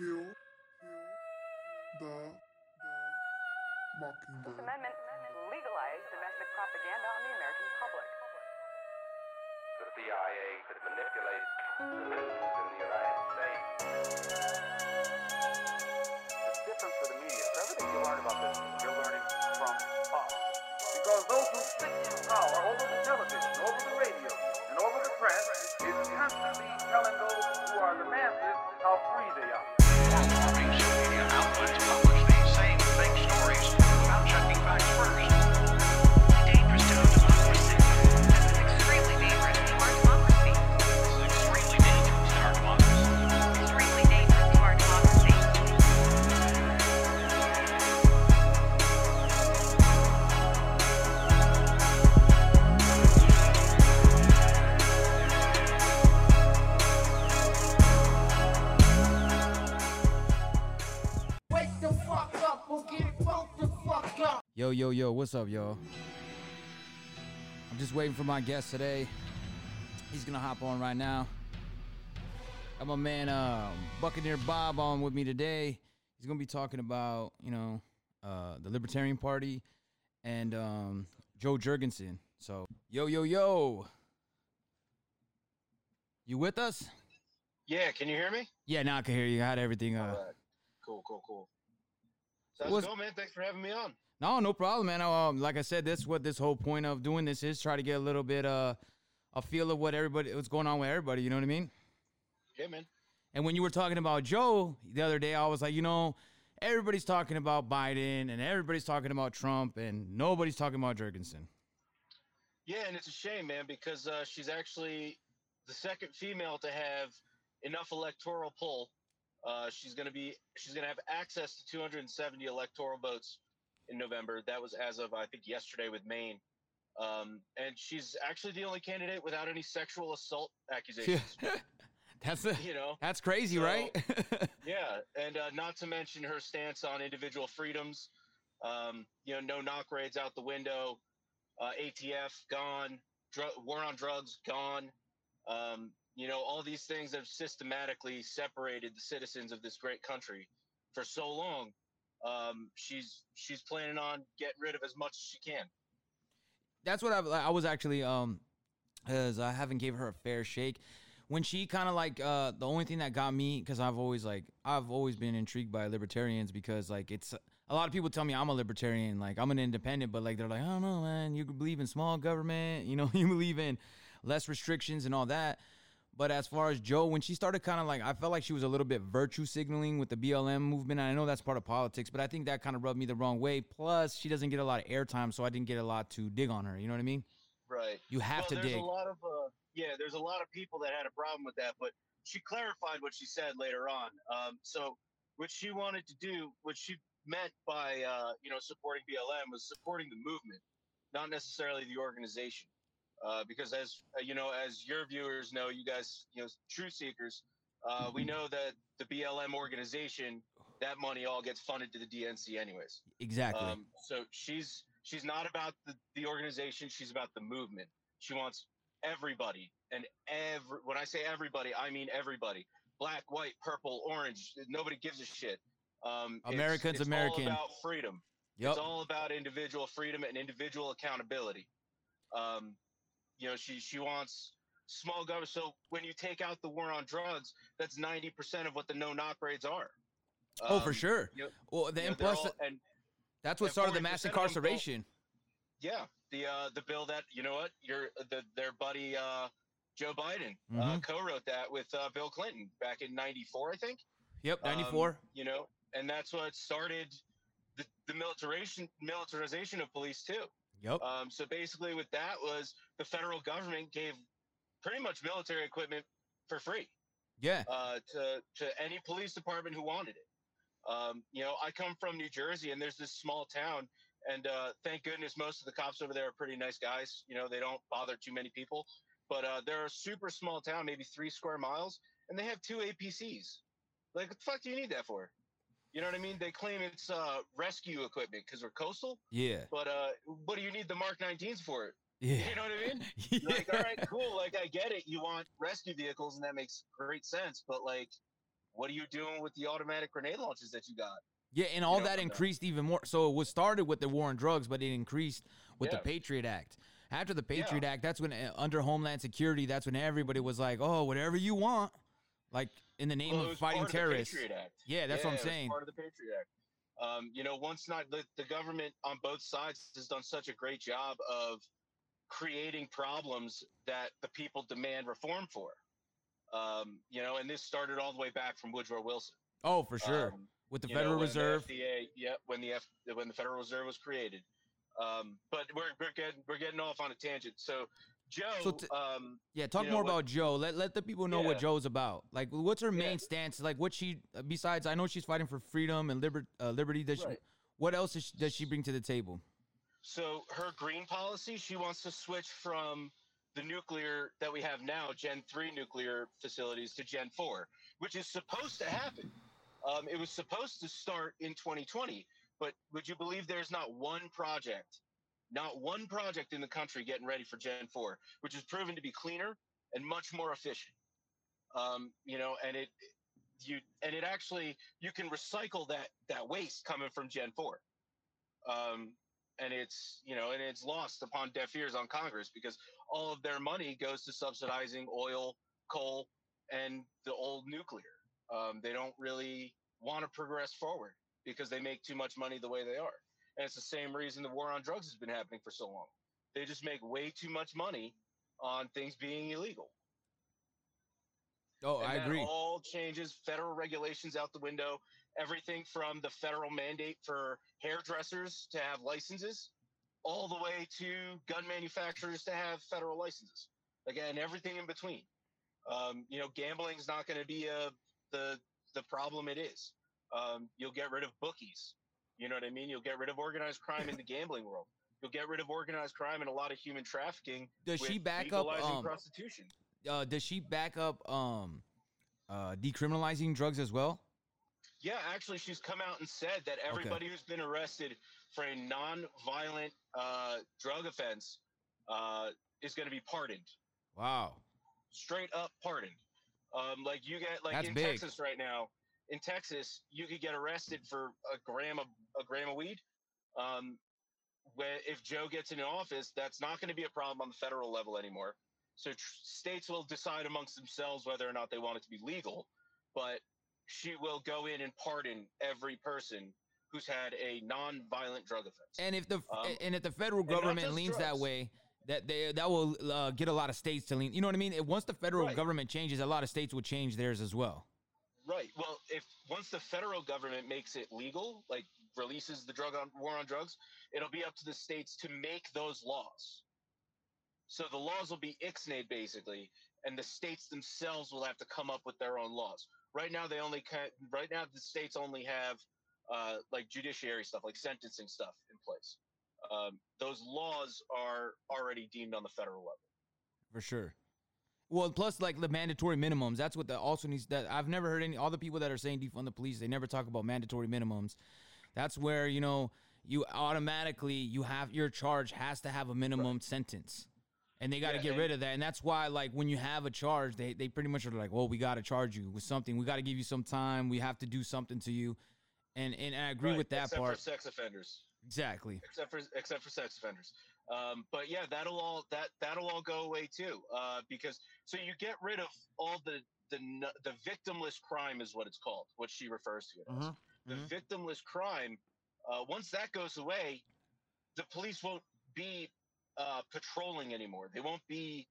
Kill the mockingbird. This amendment legalized domestic propaganda on the American public. The CIA could manipulate the citizens in the United States. It's different for the media. So everything you learn about this, you're learning from us. Because those who stick to power over the television, over the radio, and over the press is constantly telling those who are the masses how free they are. Mainstream Yo, yo, yo, what's up, yo? I'm just waiting for my guest today. He's gonna hop on right now. Got my man uh, Buccaneer Bob on with me today. He's gonna be talking about, you know, uh, the Libertarian Party and um, Jo Jorgensen. So, yo, yo, yo. You with us? Yeah, can you hear me? Yeah, now I can hear you. I had everything. Uh. Cool, cool, cool. So how's What's- it going, man? Thanks for having me on. No, no problem, man. Um, like I said, that's what this whole point of doing this is try to get a little bit uh a feel of what everybody what's going on with everybody. You know what I mean? Yeah, man. And when you were talking about Joe the other day, I was like, you know, everybody's talking about Biden and everybody's talking about Trump and nobody's talking about Jorgensen. Yeah, and it's a shame, man, because uh, she's actually the second female to have enough electoral pull. Uh, she's gonna be she's gonna have access to 270 electoral votes in November. That was as of I think yesterday with Maine. Um, and she's actually the only candidate without any sexual assault accusations. that's a, You know, that's crazy, So- right? Yeah, and uh, not to mention her stance on individual freedoms. Um, you know, no knock raids out the window. Uh, ATF gone. Dr- war on drugs gone. Um, you know, all these things have systematically separated the citizens of this great country for so long. Um, she's she's planning on getting rid of as much as she can. that's what I, I was actually um as I haven't gave her a fair shake when she kind of like uh the only thing that got me because I've always like I've always been intrigued by libertarians because like it's a lot of people tell me I'm a libertarian like I'm an independent but like they're like I don't know man you believe in small government you know you believe in less restrictions and all that but as far as Joe, when she started kind of like, I felt like she was a little bit virtue signaling with the BLM movement. And I know that's part of politics, but I think that kind of rubbed me the wrong way. Plus, she doesn't get a lot of airtime, so I didn't get a lot to dig on her. You know what I mean? Right. You have well, to there's dig. a lot of uh, yeah, there's a lot of people that had a problem with that, but she clarified what she said later on. Um, so what she wanted to do, what she meant by uh, you know supporting BLM was supporting the movement, not necessarily the organization. Uh, because as uh, you know, as your viewers know, you guys, you know, truth seekers, uh, we know that the BLM organization, that money all gets funded to the DNC anyways. Exactly. Um, so she's she's not about the, the organization. She's about the movement. She wants everybody and every. When I say everybody, I mean everybody. Black, white, purple, orange. Nobody gives a shit. Um, it's- American's it's American. All about freedom. yep. It's all about individual freedom and individual accountability. Um, you know, she she wants small government. So when you take out the war on drugs, that's ninety percent of what the no knock raids are. oh, for Um, sure. you know- Well, the, you know, plus, all- and that's what and started the mass 40% of them go- incarceration. Yeah, the uh, the bill that you know what your the their buddy uh, Joe Biden uh, Mhm. co-wrote that with uh, Bill Clinton back in '94, I think. Yep, Um, 94. you know, and that's what started the, the militarization militarization of police too. Yep. Um, so basically, what that was, the federal government gave pretty much military equipment for free yeah. uh, to to any police department who wanted it. Um, you know, I come from New Jersey, and there's this small town, and uh, thank goodness most of the cops over there are pretty nice guys. You know, they don't bother too many people, but uh, they're a super small town, maybe three square miles, and they have two APCs. Like, what the fuck do you need that for? You know what I mean? They claim it's uh, rescue equipment because we're coastal, Yeah. but uh, what do you need the Mark 19s for? It? Yeah. You know what I mean? You're like, all right, cool. Like, I get it. You want rescue vehicles, and that makes great sense. But like, What are you doing with the automatic grenade launches that you got? Yeah, and all know, that increased even more. So it was started with the war on drugs, but it increased with the Patriot Act. After the Patriot Act, that's when uh, under Homeland Security, that's when everybody was like, "Oh, whatever you want," like in the name Well, of fighting part of the terrorists. Yeah, that's what I'm saying. Part of the Patriot Act. Um, you know, once not the, the government on both sides has done such a great job of creating problems that the people demand reform for. Um, you know, and this started all the way back from Woodrow Wilson. Oh, for sure. Um, with the you know, Federal Reserve. The FDA, yeah, when the F, when the Federal Reserve was created. Um, but we're we're getting we're getting off on a tangent. So Joe, So t- um, Yeah, talk you know, more what- about Joe. Let let the people know what Joe's about. Like, what's her main Yeah. stance? Like, what she besides? I know she's fighting for freedom and liber- uh, liberty. Does she, what else is she, does she bring to the table? So her green policy, she wants to switch from the nuclear that we have now, Gen 3 nuclear facilities, to Gen 4, which is supposed to happen. Um, it was supposed to start in 2020, but would you believe there's not one project, not one project in the country getting ready for Gen 4, which has proven to be cleaner and much more efficient. Um, you know, and it you and it actually you can recycle that that waste coming from Gen 4. Um, and it's you know and it's lost upon deaf ears on congress because all of their money goes to subsidizing oil coal and the old nuclear um, they don't really want to progress forward because they make too much money the way they are and it's the same reason the war on drugs has been happening for so long they just make way too much money on things being illegal Oh, and I agree. All changes, federal regulations out the window. Everything from the federal mandate for hairdressers to have licenses, all the way to gun manufacturers to have federal licenses. Again, everything in between. Um, you know, gambling is not going to be a the the problem it is. Um, you'll get rid of bookies. You know what I mean? You'll get rid of organized crime in the gambling world. You'll get rid of organized crime and a lot of human trafficking. Does she back up, um, prostitution? Uh, does she back up um, uh, decriminalizing drugs as well? Yeah, actually, she's come out and said that everybody who's been arrested for a non-violent uh, drug offense uh, is going to be pardoned, Wow. straight up pardoned. Um, like you get like That's in big. Texas right now. In Texas, you could get arrested for a gram of a gram of weed. Um, where if Joe gets into office, that's not going to be a problem on the federal level anymore. So tr- states will decide amongst themselves whether or not they want it to be legal. But she will go in and pardon every person who's had a non-violent drug offense. And if the Um, and if the federal government leans that way, that they that will uh, get a lot of states to lean. You know what I mean? If- Once the federal Right. government changes, a lot of states will change theirs as well. Right. Well, if once the federal government makes it legal, like releases the drug on war on drugs, it'll be up to the states to make those laws. So the laws will be ixnayed basically, and the states themselves will have to come up with their own laws. Right now, they only can. Right now, the states only have uh, like judiciary stuff, like sentencing stuff in place. Um, those laws are already deemed on the federal level. For sure. Well, plus like the mandatory minimums. That's what the also needs. That I've never heard any all the people that are saying defund the police. They never talk about mandatory minimums. That's where you know you automatically you have your charge has to have a minimum sentence, and they got to Yeah, get and- rid of that. And that's why like when you have a charge, they they pretty much are like, well, we got to charge you with something. We got to give you some time. We have to do something to you. And and I agree Right, with that part. except part. for sex offenders. Exactly. except for except for sex offenders. Um, but yeah, that'll all that that'll all go away too, uh, because so you get rid of all the the the victimless crime is what it's called, what she refers to it as. Mhm, The mhm. victimless crime. Uh, once that goes away, the police won't be uh, patrolling anymore. They won't be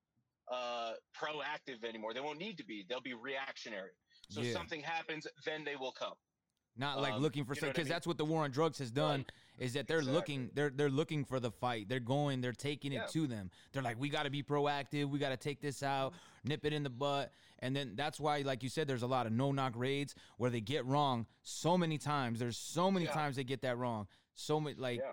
uh, proactive anymore. They won't need to be. They'll be reactionary. So Yeah. something happens, then they will come. Not like Um, looking for you know I because mean? that's what the war on drugs has done is that they're Exactly. looking they're they're looking for the fight. They're going, they're taking it Yeah. to them. They're like, we got to be proactive. We got to take this out, mm-hmm. nip it in the butt, and then that's why, like you said, there's a lot of no knock raids where they get wrong so many times. There's so many Yeah. times they get that wrong. So many like, Yeah.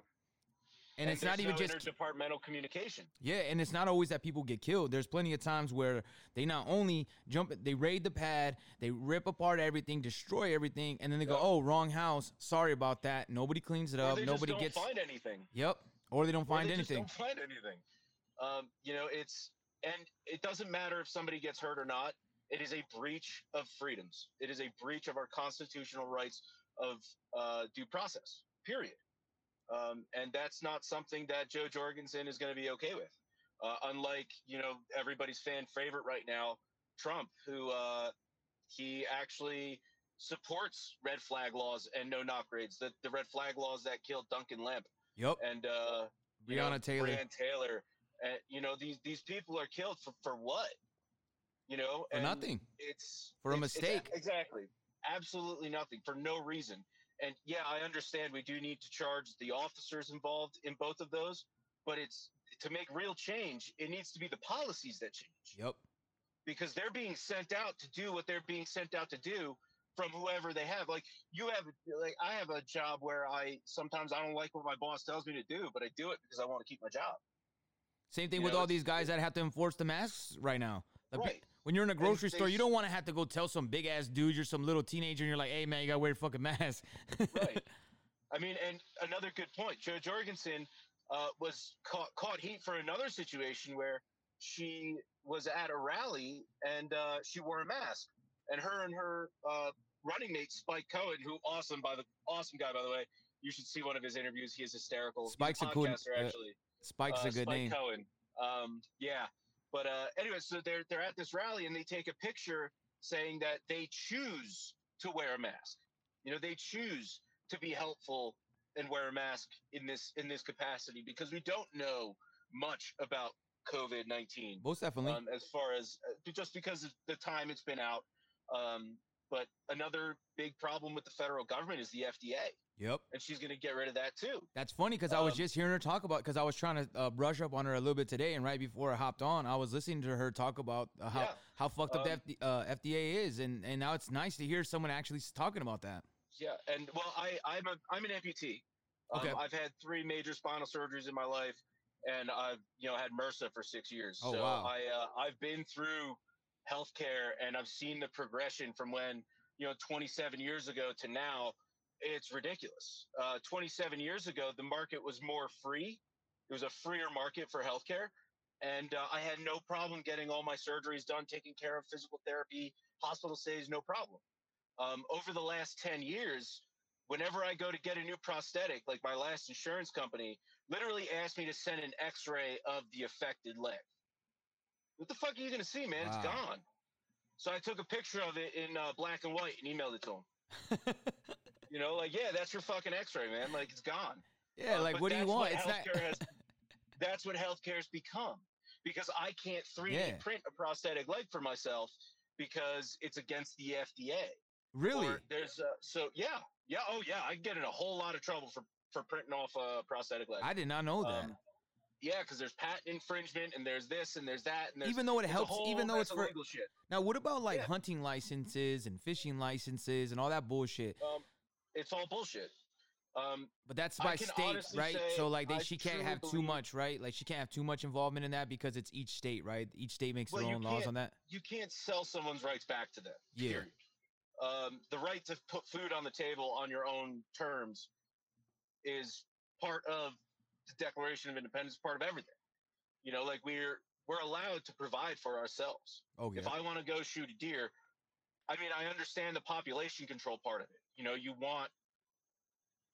And, it's not even no just interdepartmental communication. yeah, and it's not always that people get killed. There's plenty of times where they not only jump, they raid the pad, they rip apart everything, destroy everything, and then they go, "Oh, wrong house. Sorry about that." Nobody cleans it up. Nobody gets. find anything. Yep. Or they don't Or find they just anything. don't find anything. Um, you know, it's and it doesn't matter if somebody gets hurt or not. it is a breach of freedoms. It is a breach of our constitutional rights of uh, due process. Period. Um, and that's not something that Jo Jorgensen is going to be okay with. Uh, unlike you know everybody's fan favorite right now, Trump, who uh, he actually supports red flag laws and no knock raids. The the red flag laws that killed Duncan Lemp Yep. and uh, Breonna know, Taylor. Breonna Taylor. And you know these these people are killed for for what? You know, For nothing. It's For a it's- it's mistake. exactly, absolutely nothing for no reason. And yeah, I understand we do need to charge the officers involved in both of those, but it's to make real change. It needs to be the policies that change Yep. because they're being sent out to do what they're being sent out to do from whoever they have. Like you have, like I have a job where I sometimes I don't like what my boss tells me to do, but I do it because I want to keep my job. Same thing You with know, all these guys that have to enforce the masks right now. The pe- Right. When you're in a grocery they store, you don't want to have to go tell some big ass dude you're some little teenager and you're like, hey man, you gotta wear your fucking mask. right. I mean, and another good point. Jo Jorgensen uh, was caught, caught heat for another situation where she was at a rally and uh, she wore a mask, and her and her uh, running mate Spike Cohen, who awesome by the awesome guy by the way. You should see one of his interviews. He is hysterical. Spike's a cool- podcaster, uh, actually. Spike's uh, a good Spike name. Cohen. Um, yeah, but uh, anyway, so they're they're at this rally and they take a picture saying that they choose to wear a mask. You know, they choose to be helpful and wear a mask in this in this capacity because we don't know much about COVID nineteen. Most definitely. Um, as far as uh, just because of the time it's been out. Um, but another big problem with the federal government is the FDA, yep. and she's going to get rid of that too. That's funny because I was Um, just hearing her talk about because I was trying to uh, brush up on her a little bit today, and right before I hopped on, I was listening to her talk about uh, how Yeah. how fucked up Um, the FD, uh, FDA is, and and now it's nice to hear someone actually talking about that. Yeah, and well, I I'm a I'm an amputee. Um, Okay. I've had three major spinal surgeries in my life, and I've you know had MRSA for six years. Oh, so wow. I uh, I've been through healthcare, and I've seen the progression from when you know 27 years ago to now. It's ridiculous. Uh, 27 years ago, the market was more free. It was a freer market for healthcare, and uh, I had no problem getting all my surgeries done, taking care of physical therapy, hospital stays, no problem. Um, over the last 10 years, whenever I go to get a new prosthetic, like my last insurance company, literally asked me to send an x ray of the affected leg. What the fuck are you going to see, man? It's gone. So I took a picture of it in uh, black and white and emailed it to him. You know, like, yeah, that's your fucking x ray, man. Like, it's gone. yeah, Uh, like what do you want? It's not. has- that's what healthcare's become because I can't 3D Yeah. print a prosthetic leg for myself because it's against the FDA. really? Or there's uh, so yeah, yeah, oh yeah, I get in a whole lot of trouble for for printing off a prosthetic leg. I did not know that. Um, yeah, because there's patent infringement and there's this and there's that and there's even though it helps, whole even though it's for legal shit. now, what about like Yeah. hunting licenses and fishing licenses and all that bullshit? Um, it's all bullshit. Um, But that's by state, right? So like they she can't have too much, right? Like she can't have too much involvement in that because it's each state, right? Each state makes Well, their own laws on that. you can't sell someone's rights back to them. Yeah. Period. Um, the right to put food on the table on your own terms is part of the Declaration of Independence, part of everything. You know, like we're we're allowed to provide for ourselves. Oh yeah. If I want to go shoot a deer, I mean, I understand the population control part of it. You know, you want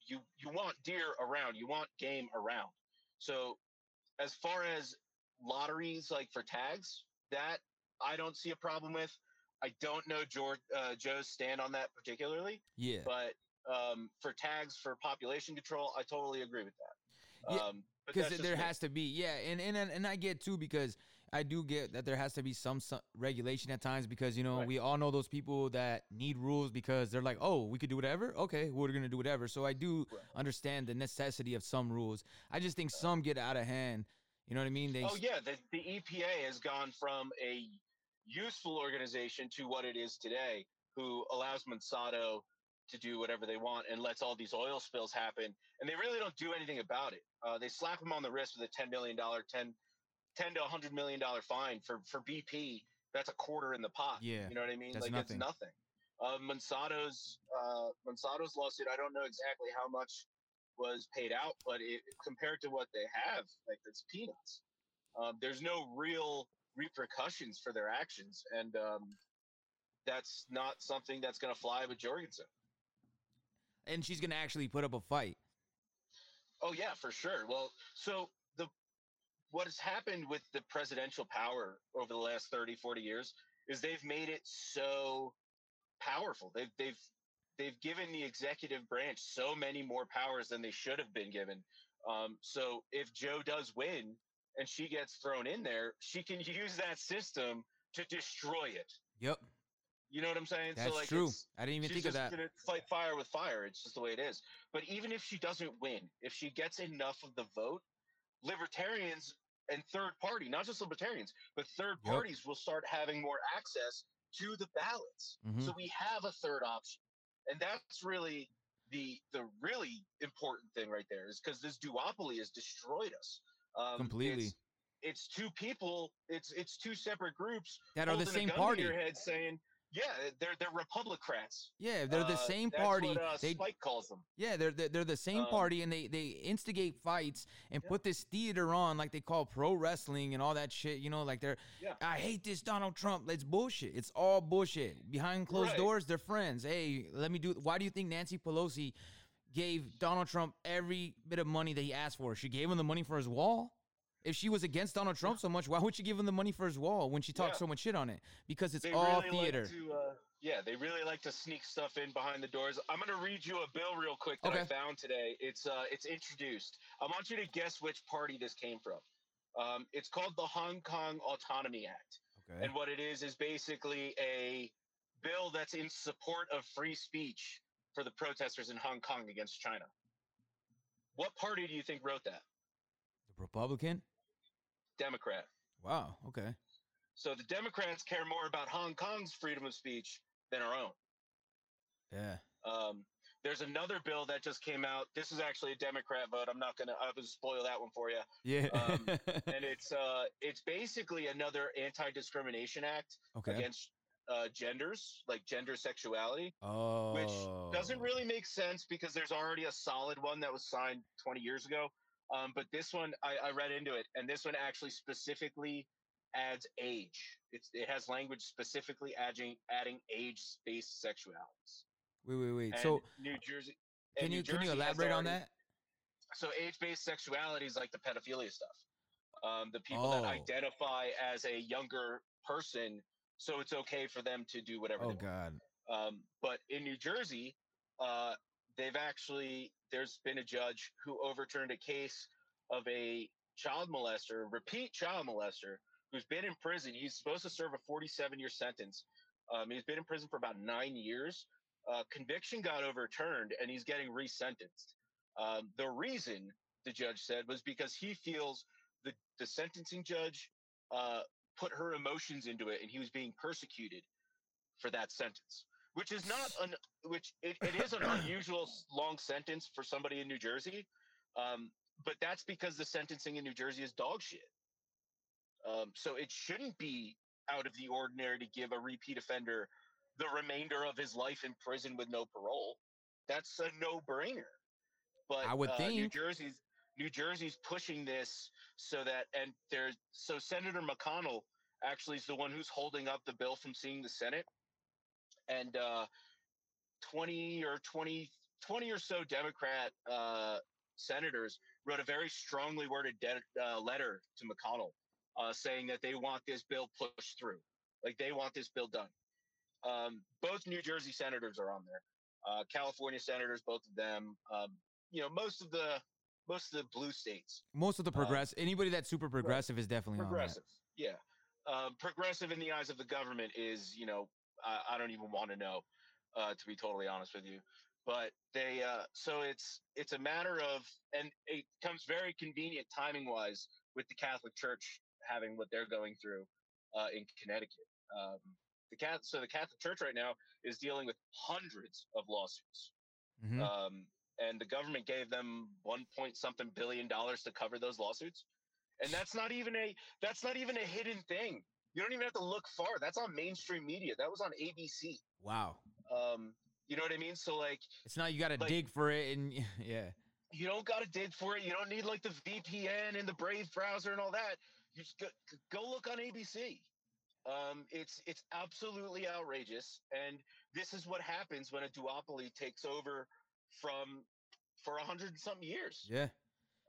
you you want deer around, you want game around. So, as far as lotteries, like for tags, that I don't see a problem with. I don't know George, uh, Joe's stand on that particularly, yeah. but um, for tags for population control, I totally agree with that. Yeah, um, because there me. has to be yeah and, and and and i get too because i do get that there has to be some, some regulation at times because you know Right. we all know those people that need rules because they're like oh we could do whatever okay we're gonna do whatever so i do Right. understand the necessity of some rules i just think some get out of hand you know what i mean they Oh yeah, the, the EPA has gone from a useful organization to what it is today, who allows Monsanto to do whatever they want and lets all these oil spills happen, and they really don't do anything about it. Uh, they slap them on the wrist with a ten million dollar, 10, 10 to hundred million dollar fine for for BP. That's a quarter in the pot. Yeah, you know what I mean. that's like nothing. it's nothing. Uh, Monsanto's uh, Monsanto's lawsuit. I don't know exactly how much was paid out, but it, compared to what they have, like it's peanuts. Um, there's no real repercussions for their actions, and um, that's not something that's going to fly with Jorgensen. And she's gonna actually put up a fight. Oh yeah, for sure. Well, so what has happened with the presidential power over the last 30, 40 years is they've made it so powerful. They've they've they've given the executive branch so many more powers than they should have been given. Um, so if Joe does win and she gets thrown in there, she can use that system to destroy it. Yep, You know what I'm saying? that's so like true. I didn't even think of that. gonna fight fire with fire. It's just the way it is. But even if she doesn't win, if she gets enough of the vote, libertarians and third party, not just libertarians, but third Yep. parties will start having more access to the ballots. Mhm. So we have a third option, and that's really the the really important thing right there is because this duopoly has destroyed us um, Completely. It's, it's two people. It's it's two separate groups That are the same party. your head saying, "Yeah, they're they're Republicrats." Yeah, they're the Uh, same that's party. What, uh, they Spike calls them. Yeah, they're they're, they're the same Um, party, and they they instigate fights and put this theater on like they call pro wrestling and all that shit. You know, like they're Yeah. I hate this Donald Trump. It's bullshit. It's all bullshit. Behind closed Right. doors, they're friends. Hey, let me do. Why do you think Nancy Pelosi gave Donald Trump every bit of money that he asked for? She gave him the money for his wall. If she was against Donald Trump so much, why would she give him the money for his wall when she talks Yeah. so much shit on it? Because it's They all really theater. like to. Uh, yeah, they really like to sneak stuff in behind the doors. I'm gonna read you a bill real quick that I found today. It's uh, it's introduced. I want you to guess which party this came from. Um, it's called the Hong Kong Autonomy Act. okay. And what it is is basically a bill that's in support of free speech for the protesters in Hong Kong against China. What party do you think wrote that? The Republican. Democrat. Wow. Okay. So the Democrats care more about Hong Kong's freedom of speech than our own. Yeah. Um, there's another bill that just came out. This is actually a Democrat vote. I'm not gonna. I will spoil that one for you. Yeah. Um, And it's uh, it's basically another anti-discrimination act okay. against uh, genders, like gender sexuality. oh. which doesn't really make sense because there's already a solid one that was signed 20 years ago. Um, but this one, I, I read into it, and this one actually specifically adds age. It's, it has language specifically adding adding age-based sexualities. Wait, wait, wait. And So New Jersey. can New you can you Jersey elaborate on that? So age-based sexuality is like the pedophilia stuff. Um, the people that Oh. identify as a younger person, so it's okay for them to do whatever. Oh they want. God. Um, but in New Jersey, uh, they've actually there's been a judge who overturned a case of a child molester, repeat child molester, who's been in prison. He's supposed to serve a 47 year sentence. Um, he's been in prison for about nine years. Uh, conviction got overturned, and he's getting resentenced. Um, the reason the judge said was because he feels the the sentencing judge uh, put her emotions into it, and he was being persecuted for that sentence, which is not an which it, it is an unusual long sentence for somebody in New Jersey, um, but that's because the sentencing in New Jersey is dog shit. Um, so it shouldn't be out of the ordinary to give a repeat offender the remainder of his life in prison with no parole. That's a no-brainer. But I would uh, New. Jersey's New Jersey's pushing this so that and there's so Senator McConnell actually is the one who's holding up the bill from seeing the Senate. And uh, 20 or 20, 20 or so Democrat uh, senators wrote a very strongly worded de- uh, letter to McConnell uh, saying that they want this bill pushed through. Like they want this bill done. Um, both New Jersey senators are on there. Uh, California senators, both of them. Um, you know, most of the most of the blue states Most of the Uh, progress, anybody that's super progressive is definitely on progressive. Yeah, um, progressive in the eyes of the government is, you know, I, I don't even want to know, uh, to be totally honest with you. But they, uh, so it's it's a matter of, and it comes very convenient timing wise with the Catholic Church having what they're going through uh, in Connecticut. Um, the cat, so the Catholic Church right now is dealing with hundreds of lawsuits. Mhm. Um, and the government gave them one point something billion dollars to cover those lawsuits. And that's not even a that's not even a hidden thing. You don't even have to look far. That's on mainstream media. That was on ABC. wow. Um, you know what I mean? So like It's not you got to like- dig for it, and yeah. you don't got to dig for it. You don't need like the VPN and the Brave browser and all that. You just go, go look on ABC. Um, it's it's absolutely outrageous, and this is what happens when a duopoly takes over from for a hundred and something years. Yeah.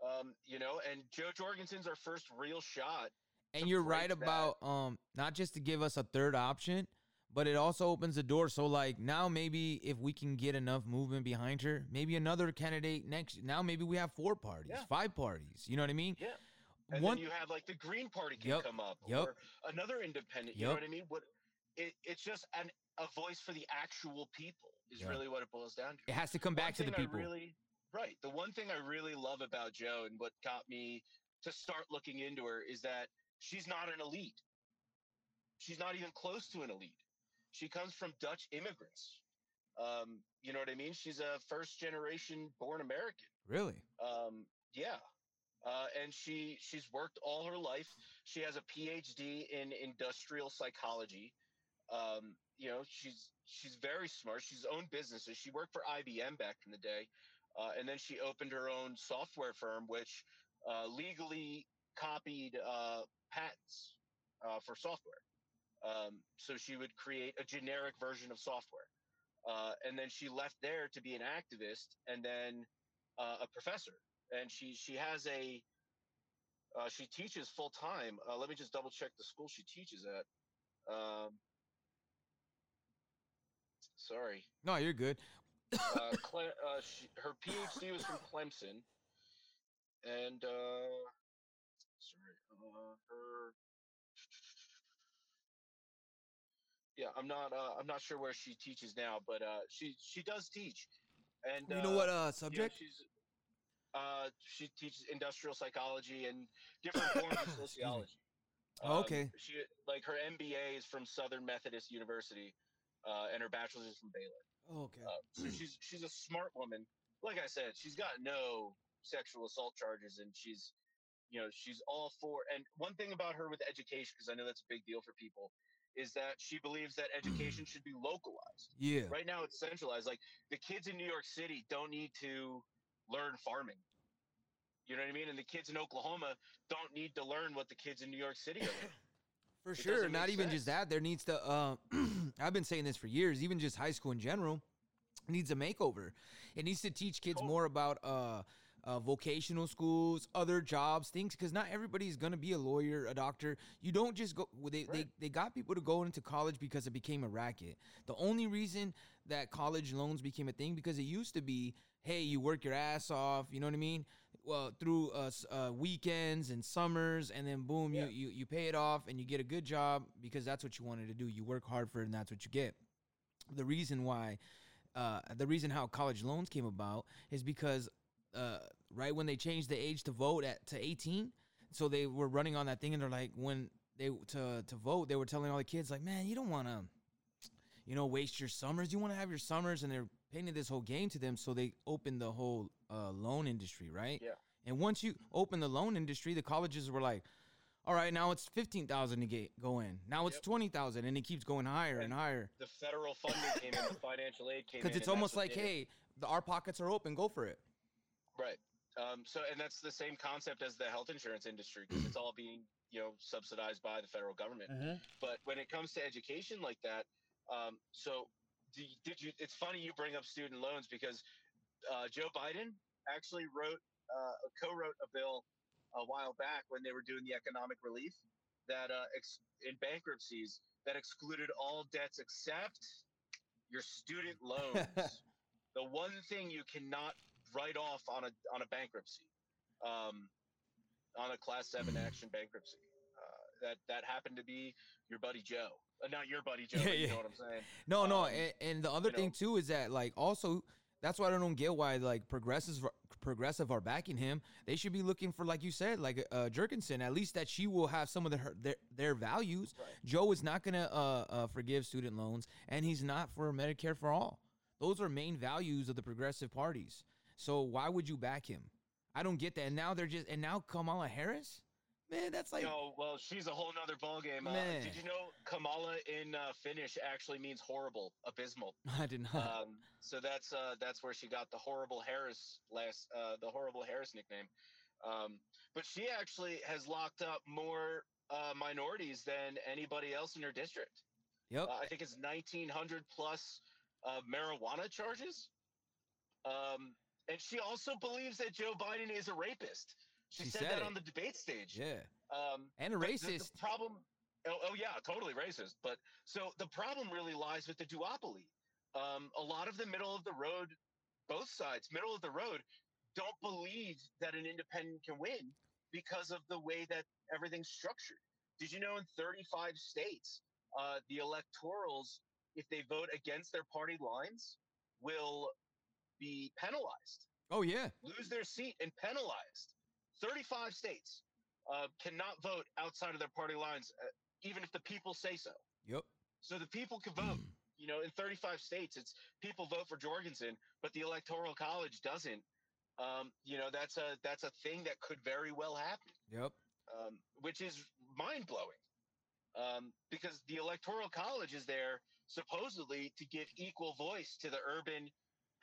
Um, you know, and Jo Jorgensen's our first real shot. And you're right that. about um not just to give us a third option, but it also opens the door. So like now maybe if we can get enough movement behind her, maybe another candidate next. Now maybe we have four parties, Yeah. five parties. You know what I mean? Yeah. And One. then you have like the Green Party can Yup, come up, yup. or another independent. You know what I mean? What it, it's just an a voice for the actual people is Yeah. really what it boils down to. it has to come back to the thing I people. really, right. The one thing I really love about Joe and what got me to start looking into her is that she's not an elite. She's not even close to an elite. She comes from Dutch immigrants. Um, you know what I mean? She's a first generation born American. really? Um, yeah. Uh, and she she's worked all her life. She has a PhD in industrial psychology. Um, you know, she's she's very smart. She's owned businesses. She worked for IBM back in the day, uh, and then she opened her own software firm, which uh, legally copied uh, patents uh, for software. Um, so she would create a generic version of software, uh, and then she left there to be an activist, and then uh, a professor and she she has a uh, she teaches full time. Uh, let me just double check the school she teaches at. Um, sorry, No, you're good. uh, Cle- uh, she, her PhD was from Clemson, and uh, uh, her. Yeah, I'm not. Uh, I'm not sure where she teaches now, but uh, she she does teach. And you know what? Uh, know, subject. she's uh, she teaches industrial psychology and different forms of sociology. Um, okay. She like her MBA is from Southern Methodist University, uh, and her bachelor's is from Baylor. Okay. Uh, so she's she's a smart woman. Like I said, she's got no sexual assault charges, and she's you know she's all for. And one thing about her with education, because I know that's a big deal for people, is that she believes that education should be localized. yeah. Right now, it's centralized. Like the kids in New York City don't need to learn farming. You know what I mean? And the kids in Oklahoma don't need to learn what the kids in New York City are learning. For It sure. Not even just that. There needs to. Uh, I've been saying this for years. Even just high school in general needs a makeover. It needs to teach kids more about uh, uh, vocational schools, other jobs, things. Because not everybody's gonna be a lawyer, a doctor. You don't just go. They they Right. they got people to go into college because it became a racket. The only reason that college loans became a thing because it used to be, hey, you work your ass off. You know what I mean? Well, through uh, uh, weekends and summers, and then boom, Yeah. you, you you pay it off and you get a good job because that's what you wanted to do. You work hard for it, and that's what you get. The reason why, uh, the reason how college loans came about is because uh, right when they changed the age to vote at to 18, so they were running on that thing, and they're like, when they to to vote, they were telling all the kids like, man, you don't want to, you know, waste your summers. You want to have your summers, and they're painting this whole game to them. So they opened the whole uh, loan industry, right? Yeah. And once you open the loan industry, the colleges were like, all right, now it's fifteen thousand to get go in. Now it's Yep. twenty thousand, and it keeps going higher and And higher The federal funding came in, the financial aid came in. because it's almost like, hey, the, our pockets are open, go for it. Right. Um, so, and that's the same concept as the health insurance industry because it's all being, you know, subsidized by the federal government. But when it comes to education like that, um, so do you- did you? It's funny you bring up student loans because uh, Joe Biden actually wrote, uh, co-wrote a bill a while back when they were doing the economic relief that uh, ex- in bankruptcies that excluded all debts except your student loans. the one thing you cannot write off on a on a bankruptcy, um, on a class seven action bankruptcy. Uh, that that happened to be your buddy Joe, uh, not your buddy Joe. Yeah, but you yeah. know what I'm saying? No, no, Um, and, and the other thing know. too is that like also that's why I don't get why like progressives progressive are backing him. They should be looking for like you said, like uh, Jorgensen. At least that she will have some of the, her, their their values. Right. Joe is not gonna uh, uh, forgive student loans, and he's not for Medicare for all. Those are main values of the progressive parties. So why would you back him? I don't get that. And now they're just and now Kamala Harris, man, that's like no, well, she's a whole nother ballgame. Uh, Man. did you know Kamala in uh, Finnish actually means horrible, abysmal? I did not. um, so that's uh, that's where she got the horrible Harris last uh, the horrible Harris nickname. Um, but she actually has locked up more uh, minorities than anybody else in her district. Yep. Uh, I think it's 1,900 plus uh, marijuana charges. Um, and she also believes that Joe Biden is a rapist. She, She said, said that it. on the debate stage. yeah. Um, And a the- racist. The, problem, oh, oh yeah, totally racist. But so the problem really lies with the duopoly. Um, a lot of the middle of the road, both sides, middle of the road, don't believe that an independent can win because of the way that everything's structured. Did you know in 35 states, uh, the electorals, if they vote against their party lines, will be penalized oh yeah. lose their seat and penalized. 35 states uh, cannot vote outside of their party lines, uh, even if the people say so. Yep. So the people can vote. You know, in 35 states, it's people vote for Jorgensen, but the electoral college doesn't. Um, you know, that's a that's a thing that could very well happen, Yep. um, which is mind blowing. Um, because the electoral college is there supposedly to give equal voice to the urban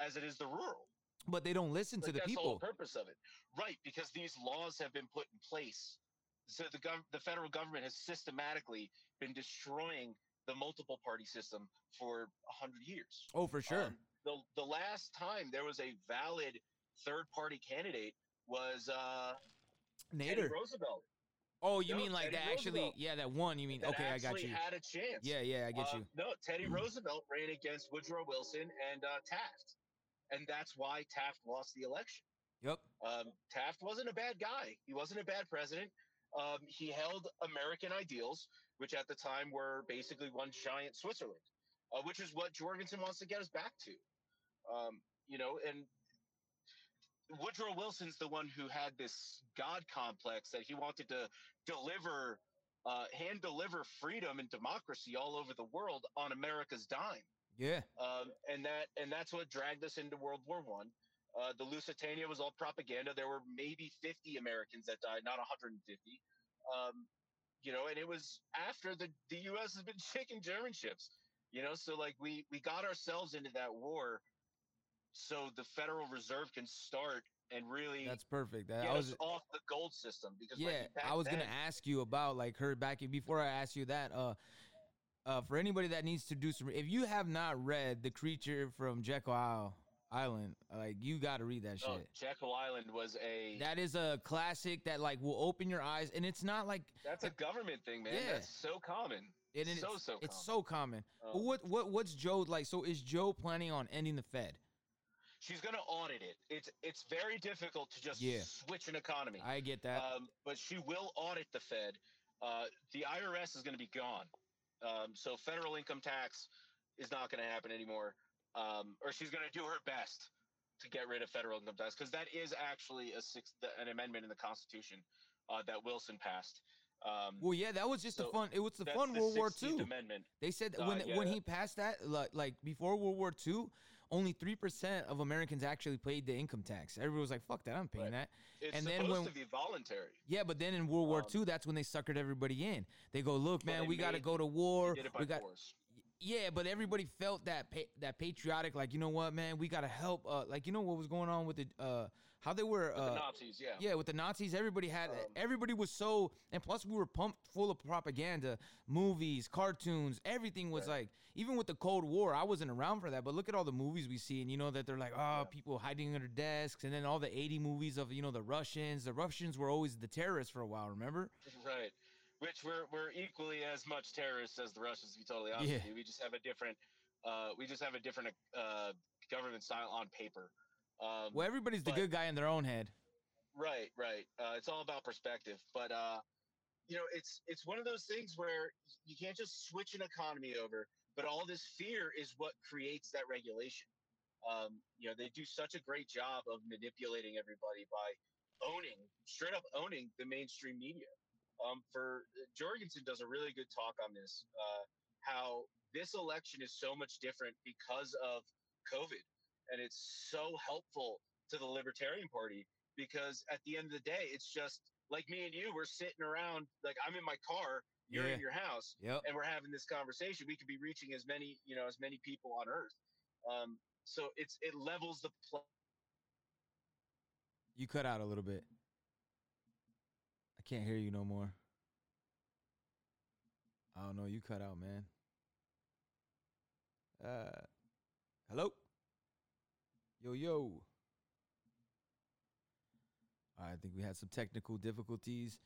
as it is the rural. But they don't listen to Like, the that's the whole people. purpose of it, right? Because these laws have been put in place, so the gov- the federal government has systematically been destroying the multiple party system for a hundred years. Oh, for sure. Um, the the last time there was a valid third party candidate was uh, Teddy Nader. Roosevelt. Oh, you No, mean like Teddy that actually? Roosevelt. Yeah, that one. You mean that okay? I got you. Had a chance. Yeah, yeah, I get Uh, you. No, Teddy Roosevelt ran against Woodrow Wilson and uh, Taft, and that's why Taft lost the election. Yep. Um, Taft wasn't a bad guy. He wasn't a bad president. Um, he held American ideals, which at the time were basically one giant Switzerland, uh, which is what Jorgensen wants to get us back to. Um, you know, and Woodrow Wilson's the one who had this God complex that he wanted to deliver, uh, hand deliver freedom and democracy all over the world on America's dime Yeah. um, and that and that's what dragged us into World War One. Uh, the Lusitania was all propaganda. There were maybe 50 Americans that died, not 150. Um, you know, and it was after the the U.S. has been shaking German ships. You know, so like we we got ourselves into that war, so the Federal Reserve can start and really That's perfect. That, get I was us off the gold system. Because yeah. like, I was gonna ask you about like her back before I asked you that. Uh, uh, for anybody that needs to do some, if you have not read The Creature from Jekyll Island, like you got to read that shit. Oh, Jekyll Island was a That is a classic that like will open your eyes, and it's not like that's a government thing, man. Yeah. That's so common. and it's so so it's common. so common. But Um, what what what's Joe like? So is Joe planning on ending the Fed? she's going to audit it. It's it's very difficult to just Yeah. switch an economy. I get that. Um, but she will audit the Fed. Uh, the IRS is going to be gone. Um, so federal income tax is not going to happen anymore. Um, or she's going to do her best to get rid of federal income tax because that is actually a six, an amendment in the Constitution uh, that Wilson passed. Um, well, yeah, that was just so fun. It was the fun the World War 16th II. Amendment. They said Uh, when yeah, when he passed that, like, like before World War II, only three percent of Americans actually paid the income tax. Everybody was like, "Fuck that, I'm paying Right. that." It's and then supposed when to be voluntary. yeah, but then in World War Um, II, that's when they suckered everybody in. They go, "Look, man, we got to go to war. Did it by We got force. yeah, but everybody felt that pa- that patriotic, like you know what, man, we got to help. Uh, like you know what was going on with the uh, how they were With uh, the Nazis, yeah. yeah, with the Nazis, everybody had Um, everybody was so, and plus we were pumped full of propaganda, movies, cartoons, everything was like. Even with the Cold War, I wasn't around for that, but look at all the movies we see, and you know that they're like, oh, people hiding under desks, and then all the eighty movies of you know the Russians. The Russians were always the terrorists for a while, remember? Right. Which we're we're equally as much terrorists as the Russians. To be totally honest with Yeah. you, we just have a different, uh, we just have a different uh, government style on paper. Um, Well, everybody's the good guy in their own head. Right, right. Uh, it's all about perspective, but uh, you know, it's it's one of those things where you can't just switch an economy over. But all this fear is what creates that regulation. Um, you know, they do such a great job of manipulating everybody by owning, straight up owning the mainstream media. Um, for Jorgensen does a really good talk on this. Uh, how this election is so much different because of COVID, and it's so helpful to the Libertarian Party because at the end of the day, it's just like me and you. We're sitting around, like I'm in my car, you're Yeah. in your house, Yep. and we're having this conversation. We could be reaching as many, you know, as many people on Earth. Um, so it's it levels the pl- You cut out a little bit. I can't hear you no more. I don't know. You cut out, man. Uh, hello. Yo yo. I think we had some technical difficulties.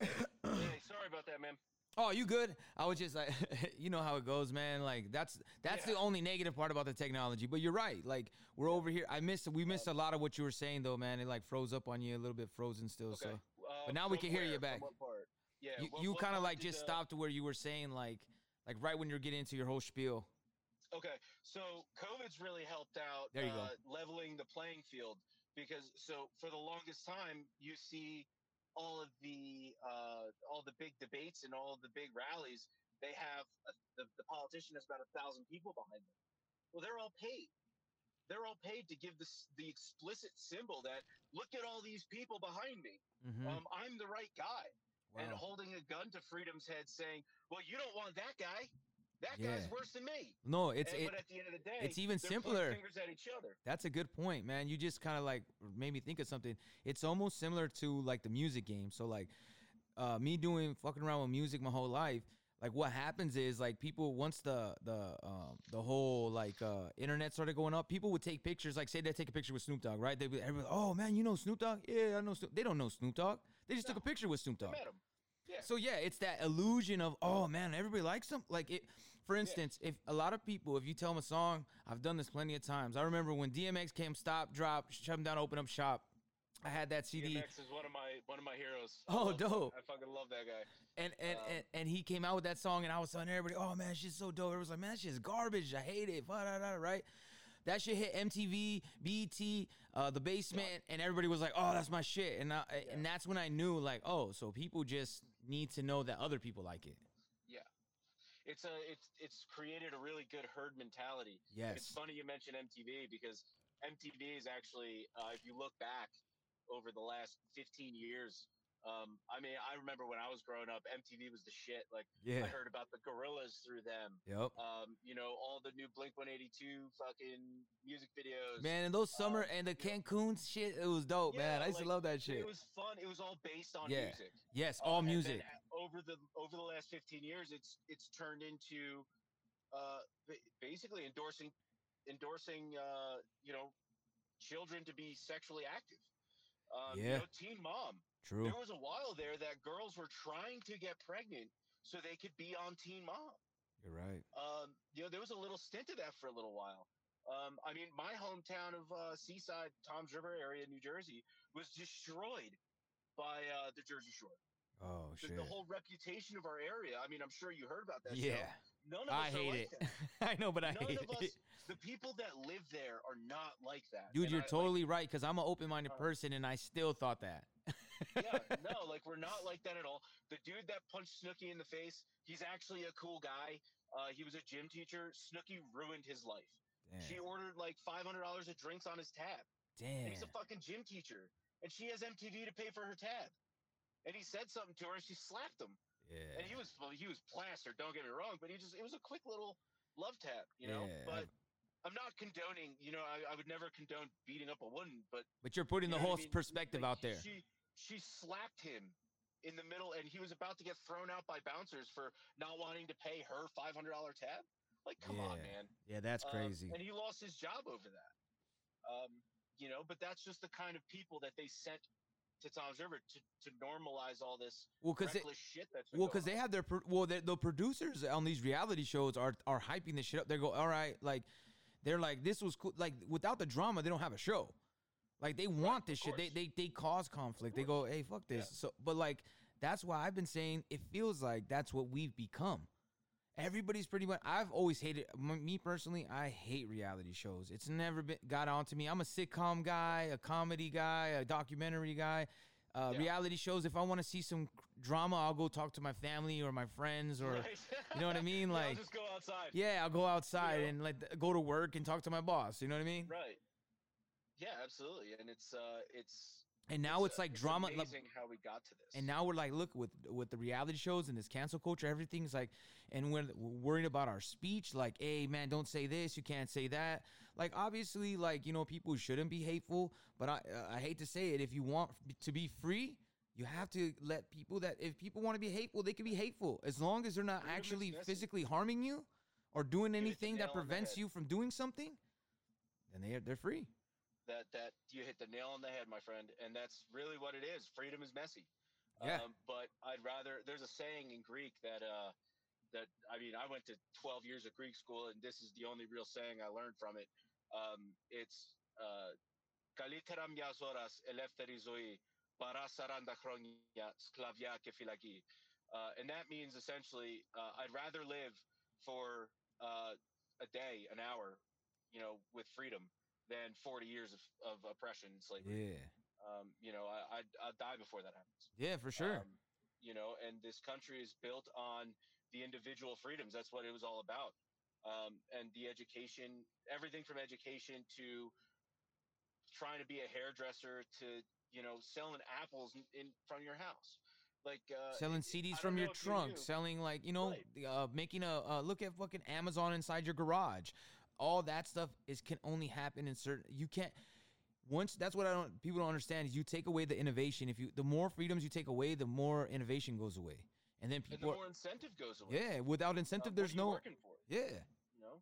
hey, sorry about that, man. Oh, you good? I was just like, you know how it goes, man. Like that's that's the only negative part about the technology. But you're right. Like we're over here. I missed. We missed a lot of what you were saying, though, man. It like froze up on you a little bit, frozen still. Okay. So, but now we can hear you where? Back. what part? Yeah. you, you kind of like just uh, stopped where you were saying like, like right when you're getting into your whole spiel. Okay, so COVID's really helped out There you go. uh, leveling the playing field because so for the longest time you see all of the uh, all the big debates and all of the big rallies they have a, the, the politician has about a thousand people behind them. Well, they're all paid. They're all paid to give this the explicit symbol that look at all these people behind me. Mhm. Um, I'm the right guy, and holding a gun to Freedom's head, saying, "Well, you don't want that guy. That Yeah. guy's worse than me." No, it's And- it. but at the end of the day, it's even simpler. Fingers at each other. That's a good point, man. You just kind of like made me think of something. It's almost similar to like the music game. So like uh me doing fucking around with music my whole life, like what happens is like people once the the um the whole like uh internet started going up, people would take pictures like say they take a picture with Snoop Dogg, right? They would everybody, "Oh man, you know Snoop Dogg?" "Yeah, I know Snoop." They don't know Snoop Dogg. They just took a picture with Snoop Dogg. Yeah. So yeah, it's that illusion of oh man, everybody likes them. Like it, for instance, if a lot of people, if you tell them a song, I've done this plenty of times. I remember when DMX came, stop, drop, shut him down, open up shop. I had that CD, DMX is one of my one of my heroes. I Oh, love- dope. I fucking love that guy. and and, Um, and and he came out with that song, and I was telling everybody, oh man, she's so dope. It was like, man, that shit's garbage. I hate it. Right? That shit hit MTV, BET, uh, the basement, and everybody was like, "Oh, that's my shit," and I, and that's when I knew, like, oh, so people just need to know that other people like it. Yeah. It's a it's it's created a really good herd mentality. Yes. It's funny you mentioned MTV because MTV is actually, uh, if you look back over the last 15 years, um, I mean, I remember when I was growing up, MTV was the shit. Like, Yeah. I heard about the Gorillaz through them. Yep. Um, you know, all the new Blink 182 fucking music videos. Man, and those summer Um, and the Cancun shit, it was dope, man. I used to love that shit. It was fun. It was all based on Yeah. music. yes, all then music. over the over the last 15 years it's it's turned into uh basically endorsing endorsing uh you know children to be sexually active um, Yeah. you know teen mom True. there was a while there that girls were trying to get pregnant so they could be on teen mom You're right. um, you know, there was a little stint of that for a little while. Um, I mean, my hometown of uh, Seaside, Toms River area, New Jersey, was destroyed by uh, the Jersey Shore. Oh The, shit. the whole reputation of our area. I mean, I'm sure you heard about that. yeah, show. None of us I are hate like it. that. I know, but I None hate of us, it. the people that live there, are not like that. Dude, And you're I, like, totally right because I'm an open-minded Uh, person and I still thought that. Yeah, no, like we're not like that at all. The dude that punched Snooki in the face, he's actually a cool guy. Uh, he was a gym teacher. Snooki ruined his life. She ordered like five hundred dollars of drinks on his tab. And Damn. he's a fucking gym teacher, and she has MTV to pay for her tab. And he said something to her, and she slapped him. Yeah. And he was well, he was plastered. Don't get me wrong, but he just it was a quick little love tap, you know. Yeah, but I'm not condoning. You know, I, I would never condone beating up a woman, but But you're putting you the what I whole mean? perspective Like, out there. She she slapped him in the middle, and he was about to get thrown out by bouncers for not wanting to pay her five hundred dollar tab. Like, come on, man. Yeah, that's Um, crazy. and he lost his job over that. Um, you know, but that's just the kind of people that they sent to Toms River to, to normalize all this Well, because reckless shit that's Well, because they have their well, the, the producers on these reality shows are are hyping this shit up. They go, all right, like they're like this was cool. Like without the drama, they don't have a show. Like they want this shit. They they they cause conflict. They go, hey, fuck this. Yeah. So, but like that's why I've been saying it feels like that's what we've become. Everybody's pretty much. I've always hated me personally. I hate reality shows. It's never been got onto me. I'm a sitcom guy, a comedy guy, a documentary guy. Uh, Yeah. Reality shows. If I want to see some drama, I'll go talk to my family or my friends, or Right. you know what I mean. Yeah, I'll Like, just go outside. yeah, I'll go outside know? and like go to work and talk to my boss. You know what I mean? Right. Yeah, absolutely. And it's uh it's And now it's, uh, like drama. Amazing how we got to this. And now we're like, look with with the reality shows and this cancel culture, everything's like, and we're, we're worrying about our speech. Like, hey man, don't say this, you can't say that. Like, obviously, like you know, people shouldn't be hateful, but I uh, I hate to say it. If you want to be free, You have to let people that if people want to be hateful, they can be hateful as long as they're not Freedom actually physically harming you or doing anything that prevents you from doing something. Then they are, they're free that that you hit the nail on the head, my friend, and that's really what it is. Freedom is messy. Yeah. Um, but I'd rather. There's a saying in Greek that uh, that I mean, I went to 12 years of Greek school, and this is the only real saying I learned from it. Um, it's uh, "Καλύτερα μιας ώρας ελεύθερη ζωή παρά 40 χρόνια σκλαβιά και φυλακή." Uh, and that means essentially, uh, I'd rather live for uh, a day, an hour, you know, with freedom than 40 years of, of oppression and slavery. Yeah. Um, you know, I, I'd, I'd die before that happens. Yeah, for sure. Um, you know, and this country is built on the individual freedoms. That's what it was all about. Um, and the education, everything from education to trying to be a hairdresser to, you know, selling apples in, in of your house. Like uh, selling CDs from your if you trunk, selling like you know, Right. uh, making a uh, look at fucking Amazon inside your garage. All that stuff is can only happen in certain. You can't. Once that's what I don't. People don't understand is you take away the innovation. If you the more freedoms you take away, the more innovation goes away, and then and the people. more incentive goes away. yeah, without incentive, Uh, there's are no. working for. Yeah. you know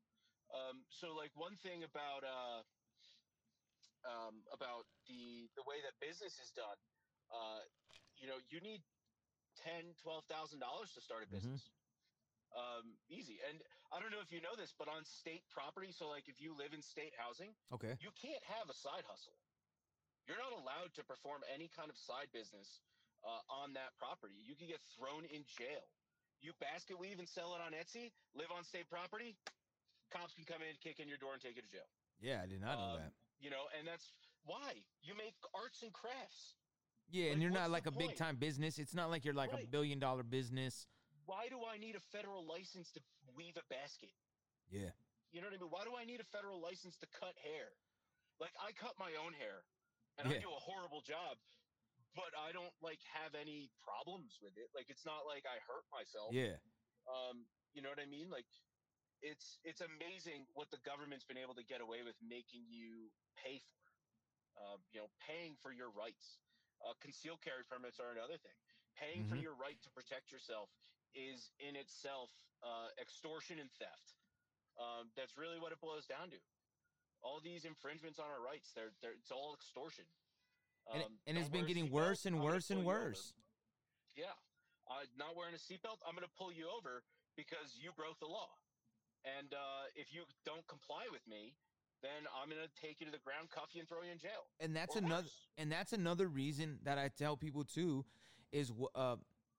um, so like one thing about uh, um, about the the way that business is done uh, you know you need ten twelve thousand dollars to start a Mhm. business um, easy and i don't know if you know this but on state property so like if you live in state housing Okay. you can't have a side hustle you're not allowed to perform any kind of side business uh, on that property you can get thrown in jail you basket weave and sell it on etsy live on state property cops can come in kick in your door and take you to jail Yeah, I did not know Um, that. you know and that's why you make arts and crafts Yeah, and you're not like a big time business. It's not like you're like a billion dollar business. Why do i need a federal license to weave a basket? Yeah. you know what i mean? Why do i need a federal license to cut hair? Like i cut my own hair and i do a horrible job but i don't like have any problems with it. Like it's not like i hurt myself. Yeah. um you know what i mean? Like it's it's amazing what the government's been able to get away with making you pay for um, you know paying for your rights. Uh, concealed carry permits are another thing. Paying for Mhm. your right to protect yourself is in itself uh, extortion and theft um, that's really what it boils down to all these infringements on our rights they're, they're it's all extortion And, Um, and it's don't been getting worse and worse and pull you over. worse. Yeah. Uh, not wearing a seatbelt, I'm going to pull you over because you broke the law. And uh, if you don't comply with me, then I'm going to take you to the ground, cuff you, and throw you in jail. and that's or another worse. and that's another reason that I tell people too is uh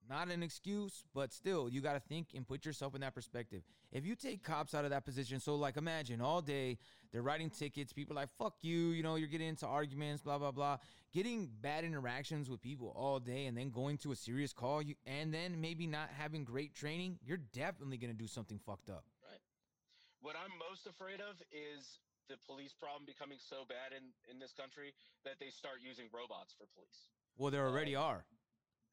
not an excuse, but still you got to think and put yourself in that perspective. If you take cops out of that position, so like imagine all day they're writing tickets, people are like fuck you, you know, you're getting into arguments, blah blah blah, getting bad interactions with people all day and then going to a serious call you and then maybe not having great training, you're definitely going to do something fucked up. Right. What I'm most afraid of is the police problem becoming so bad in, in this country that they start using robots for police. Well, there already are.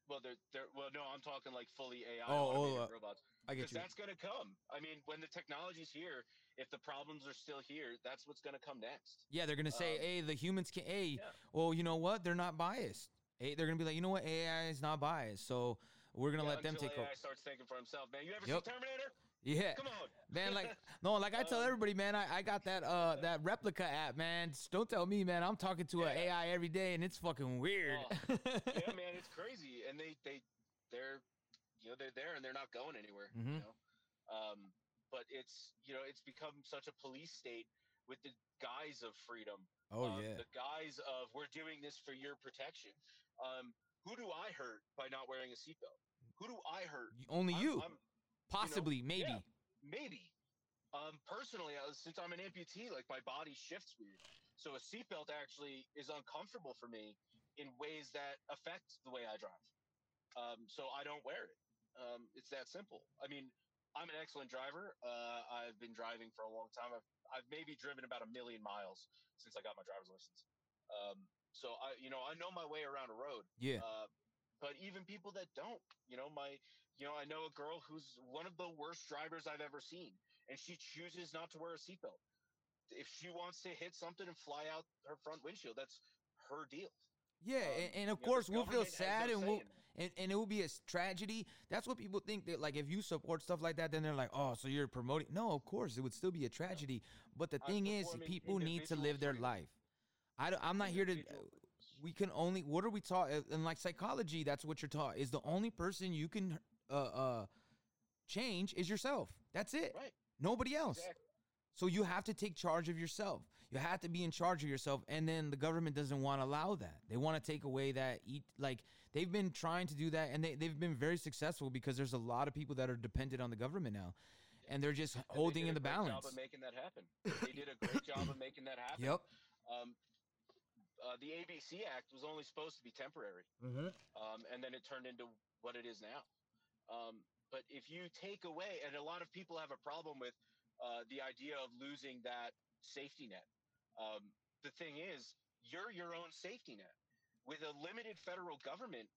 Well, they're, they're well, no, I'm talking like fully AI Oh, oh, uh, robots. I get you. that's going to come. I mean, when the technology's here, if the problems are still here, that's what's going to come next. Yeah, they're gonna say, Um, "Hey, the humans can." Hey, yeah. well, you know what? They're not biased. Hey, they're gonna be like, you know what? AI is not biased, so we're gonna Yeah, let them take AI over. starts thinking for himself. Man, you ever Yep. see Terminator? Yeah, Come on, man. Like, no, like I tell Um, everybody, man. I, I got that uh that Replika app, man. Just don't tell me, man. I'm talking to a Yeah. AI every day, and it's fucking weird. Oh, yeah, man, it's crazy, and they they they're you know they're there and they're not going anywhere. mm-hmm. You know, um, but it's you know it's become such a police state with the guise of freedom. oh um, yeah, the guise of we're doing this for your protection. Um, who do I hurt by not wearing a seatbelt? Who do I hurt? Only I'm- you, I'm, possibly, maybe. yeah. maybe. Um, personally, I was, since I'm an amputee, like my body shifts weird, so a seatbelt actually is uncomfortable for me in ways that affect the way I drive. Um, so I don't wear it. Um, it's that simple. I mean, I'm an excellent driver. Uh, I've been driving for a long time. I've, I've maybe driven about a million miles since I got my driver's license. Um, so I, you know, I know my way around a road. Yeah, Uh, but even people that don't, you know, my, you know, I know a girl who's one of the worst drivers I've ever seen, and she chooses not to wear a seatbelt. If she wants to hit something and fly out her front windshield, that's her deal. Yeah, Um, and, and of you know, course we'll feel sad and we'll and, and it will be a tragedy. That's what people think that like if you support stuff like that, then they're like, oh, so you're promoting. No, of course it would still be a tragedy. But the I'm thing is, people need to live their life. I don't, I'm not here to. We can only. What are we taught? uh, And like psychology, that's what you're taught. Is the only person you can uh uh change is yourself. That's it. Right. Nobody else. Exactly. So you have to take charge of yourself. You have to be in charge of yourself, and then the government doesn't want to allow that. They want to take away that eat. Like they've been trying to do that, and they they've been very successful because there's a lot of people that are dependent on the government now, and they're just And they holding did in a the great balance. Job of making that happen. They did a great job of making that happen. Yep. Um, uh, the ABC Act was only supposed to be temporary, Mm-hmm. um, and then it turned into what it is now. Um, but if you take away, and a lot of people have a problem with uh, the idea of losing that safety net. Um, the thing is, you're your own safety net. With a limited federal government,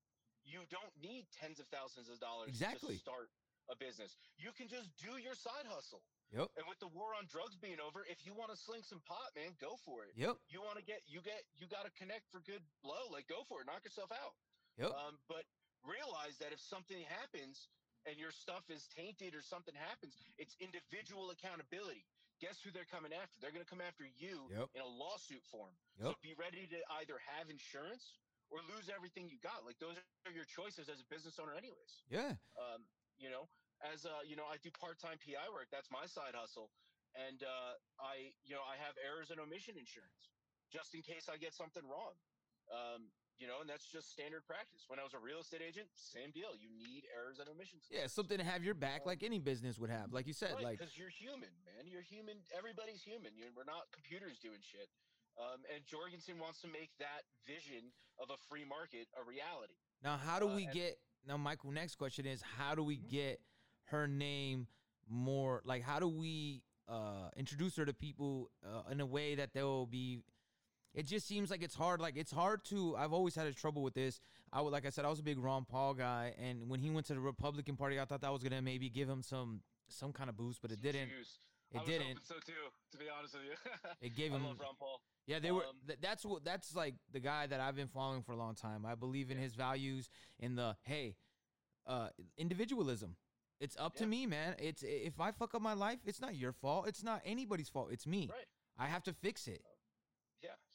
you don't need tens of thousands of dollars Exactly. to start a business. You can just do your side hustle. Yep. And with the war on drugs being over, if you want to sling some pot, man, go for it. Yep. You want to get, you get, you got to connect for good blow. Like, go for it. Knock yourself out. Yep. Um, but realize that if something happens and your stuff is tainted or something happens, it's individual accountability. Guess who they're coming after? They're going to come after you Yep. in a lawsuit form. So be ready to either have insurance or lose everything you got. Like those are your choices as a business owner, anyways. Yeah. Um, you know, as uh, you know, I do part-time PI work. That's my side hustle, and uh, I, you know, I have errors and omission insurance just in case I get something wrong. Um, you know, and that's just standard practice. When I was a real estate agent, same deal. You need errors and omissions. Yeah. Something to have your back, like any business would have. Like you said, Right, like because you're human, man. You're human. Everybody's human. you we're not computers doing shit. Um, and Jorgensen wants to make that vision of a free market a reality. Now, how do Uh, we and- get now, Michael? Next question is how do we get her name more? Like, how do we uh, introduce her to people uh, in a way that they'll be? It just seems like it's hard. Like it's hard to. I've always had a trouble with this. I would, like I said, I was a big Ron Paul guy, and when he went to the Republican Party, I thought that was gonna maybe give him some some kind of boost, but it didn't. juice. It I didn't. so too, to be honest with you. It gave I him. love Ron Paul. Yeah, they were. Um, th- that's what. That's like the guy that I've been following for a long time. I believe in his values, in the hey, uh, individualism. It's up to me, man. It's if I fuck up my life, it's not your fault. It's not anybody's fault. It's me. Right. I have to fix it.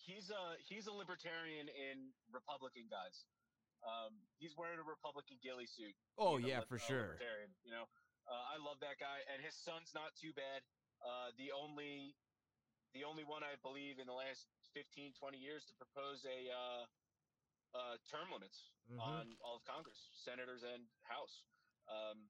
He's a he's a libertarian in Republican guys. Um, he's wearing a Republican ghillie suit. Oh yeah, for sure. Libertarian, you know, uh, I love that guy, and his son's not too bad. Uh, the only the only one I believe in the last 15, 20 years to propose a uh, uh, term limits Mhm. on all of Congress, senators and House. Um,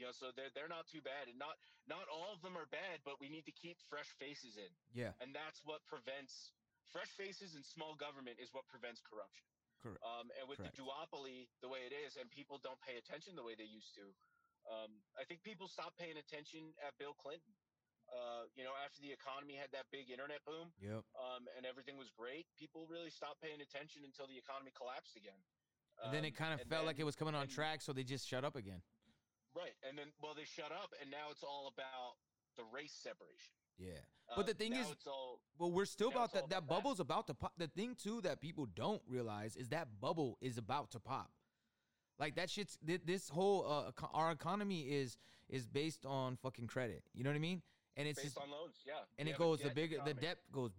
you know, so they're they're not too bad, and not not all of them are bad, but we need to keep fresh faces in Yeah. and that's what prevents fresh faces and small government is what prevents corruption. Correct. Um, and with Correct. the duopoly the way it is, and people don't pay attention the way they used to, um, I think people stopped paying attention at Bill Clinton. Uh, you know, after the economy had that big internet boom Yep. um, and everything was great, people really stopped paying attention until the economy collapsed again. And then it Um, kind of felt like it was coming on and- track, so they just shut up again. Right, and then well, they shut up, and now it's all about the race separation. Yeah. But the thing is, all Well, we're still about that. That bubble's about to pop. The thing too that people don't realize is that bubble is about to pop. Like that shit's this whole uh, our economy is is based on fucking credit. You know what I mean? And it's based just on loans, yeah. and We it goes the bigger the debt goes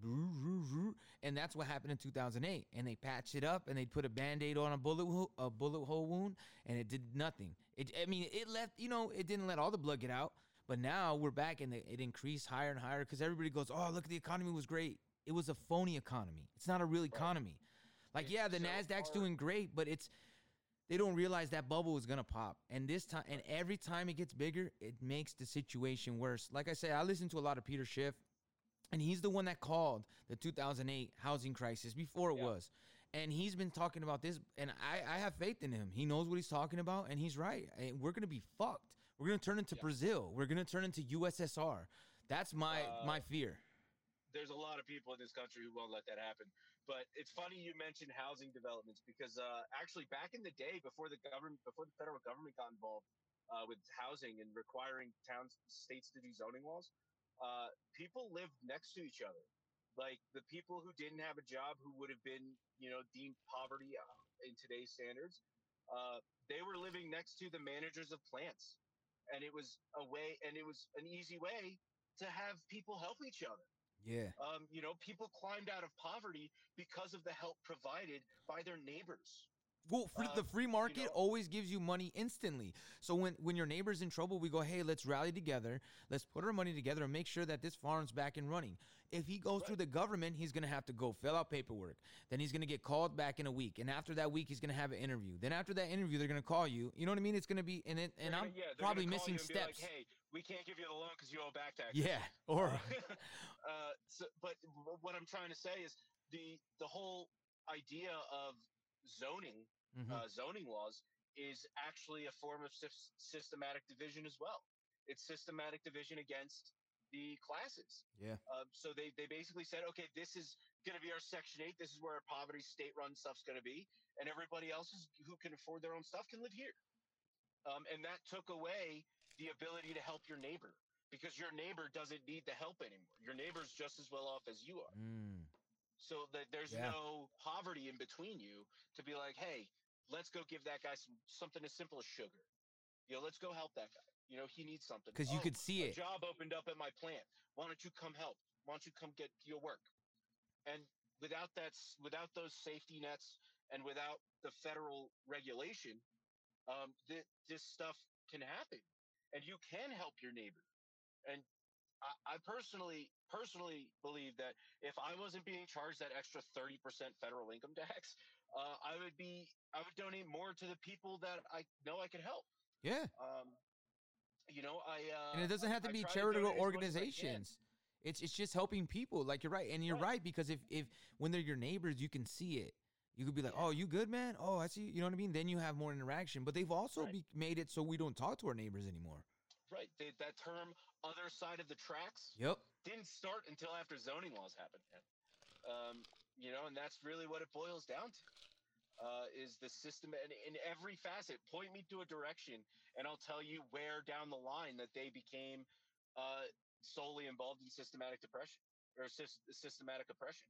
and that's what happened in 2008 and they patched it up and they put a band-aid on a bullet a bullet hole wound and it did nothing it i mean it left you know it didn't let all the blood get out but now we're back and it increased higher and higher because everybody goes oh look the economy was great it was a phony economy it's not a real economy like yeah the so nasdaq's hard. doing great but it's they don't realize that bubble is gonna pop. And this time, and every time it gets bigger, it makes the situation worse. Like I said, I listen to a lot of Peter Schiff, and he's the one that called the 2008 housing crisis before it Yeah. was. And he's been talking about this, and I, I have faith in him. He knows what he's talking about, and he's right. And we're gonna be fucked. We're gonna turn into Brazil. We're gonna turn into USSR. That's my Uh, my fear. there's a lot of people in this country who won't let that happen. But it's funny you mentioned housing developments because uh, actually back in the day, before the government, before the federal government got involved uh, with housing and requiring towns, states to do zoning laws, uh, people lived next to each other. like the people who didn't have a job, who would have been, you know, deemed poverty uh, in today's standards, uh, they were living next to the managers of plants, and it was a way, and it was an easy way to have people help each other. Yeah. Um, you know, people climbed out of poverty because of the help provided by their neighbors. Well, free, Uh, the free you market know- always gives you money instantly. So when when your neighbor's in trouble, we go, hey, let's rally together, let's put our money together and make sure that this farm's back and running. If he goes through the government, he's gonna have to go fill out paperwork. Then he's gonna get called back in a week, and after that week, he's gonna have an interview. Then after that interview, they're gonna call you. You know what I mean? It's gonna be and it, and gonna- I'm yeah, probably missing you be like, steps. hey, we can't give you the loan because you owe back taxes. yeah. Or uh, so, but what I'm trying to say is the the whole idea of zoning, Mhm. uh, zoning laws, is actually a form of sys- systematic division as well. It's systematic division against the classes. yeah. Um, so they, they basically said, okay, this is going to be our Section 8. This is where our poverty state run stuff's going to be. And everybody else is, who can afford their own stuff can live here. Um, and that took away the ability to help your neighbor because your neighbor doesn't need the help anymore. Your neighbor's just as well off as you are. Mm. So that there's Yeah. no poverty in between you to be like, hey, let's go give that guy some something as simple as sugar. You know, let's go help that guy. You know, he needs something. 'Cause you Oh, could see a it. job opened up at my plant. Why don't you come help? Why don't you come get your work? And without that, without those safety nets, and without the federal regulation, um, th- this stuff can happen, and you can help your neighbor. And I, I personally, personally believe that if I wasn't being charged that extra thirty percent federal income tax, uh, I would be, I would donate more to the people that I know I could help. Yeah. Um, you know, I uh, and it doesn't have to I be try charitable donate as much as I can. organizations. It's it's just helping people. Like you're right, and you're right. because if if when they're your neighbors, you can see it. You could be like, "Oh, you good, man? Oh, I see." You know what I mean? Then you have more interaction. But they've also Right. be, made it so we don't talk to our neighbors anymore. Right. They, that term "other side of the tracks" Yep. didn't start until after zoning laws happened. Um, you know, and that's really what it boils down to. Uh, is the system and in every facet point me to a direction and i'll tell you where down the line that they became uh, solely involved in systematic depression or sys- systematic oppression